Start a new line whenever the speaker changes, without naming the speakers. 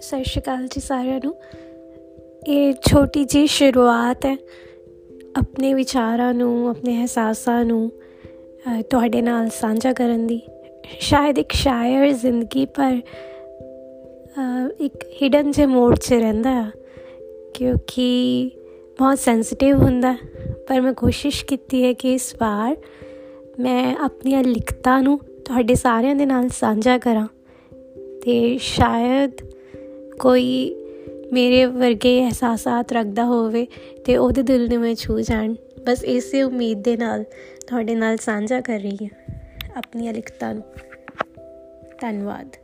ਸਤਿ ਸ਼੍ਰੀ ਅਕਾਲ ਜੀ ਸਾਰਿਆਂ ਨੂੰ। ਇਹ ਛੋਟੀ ਜੀ ਸ਼ੁਰੂਆਤ ਹੈ ਆਪਣੇ ਵਿਚਾਰਾਂ ਨੂੰ, ਆਪਣੇ ਅਹਿਸਾਸਾਂ ਨੂੰ ਤੁਹਾਡੇ ਨਾਲ ਸਾਂਝਾ ਕਰਨ ਦੀ। ਸ਼ਾਇਦ ਇੱਕ ਸ਼ਾਇਰ ਜ਼ਿੰਦਗੀ ਪਰ ਇੱਕ ਹਿਡਨ ਜੇ ਮੋੜ 'ਚ ਰਹਿੰਦਾ ਹੈ ਕਿਉਂਕਿ ਬਹੁਤ ਸੈਂਸਿਟਿਵ ਹੁੰਦਾ। ਪਰ ਮੈਂ ਕੋਸ਼ਿਸ਼ ਕੀਤੀ ਹੈ ਕਿ ਇਸ ਵਾਰ ਮੈਂ ਆਪਣੀਆਂ ਲਿਖਤਾਂ ਨੂੰ ਤੁਹਾਡੇ ਸਾਰਿਆਂ ਦੇ ਨਾਲ ਸਾਂਝਾ ਕਰਾਂ ਤੇ ਸ਼ਾਇਦ ਕੋਈ ਮੇਰੇ ਵਰਗੇ ਅਹਿਸਾਸਾਤ ਰੱਖਦਾ ਹੋਵੇ ਤੇ ਉਹਦੇ ਦਿਲ ਨੂੰ ਮੈਂ ਛੂ ਜਾਣ। ਬਸ ਇਸੇ ਉਮੀਦ ਦੇ ਨਾਲ ਤੁਹਾਡੇ ਨਾਲ ਸਾਂਝਾ ਕਰ ਰਹੀ ਹਾਂ। ਆਪਣੀਆਂ ਲਿਖਤਾਂ ਨੂੰ। ਧੰਨਵਾਦ।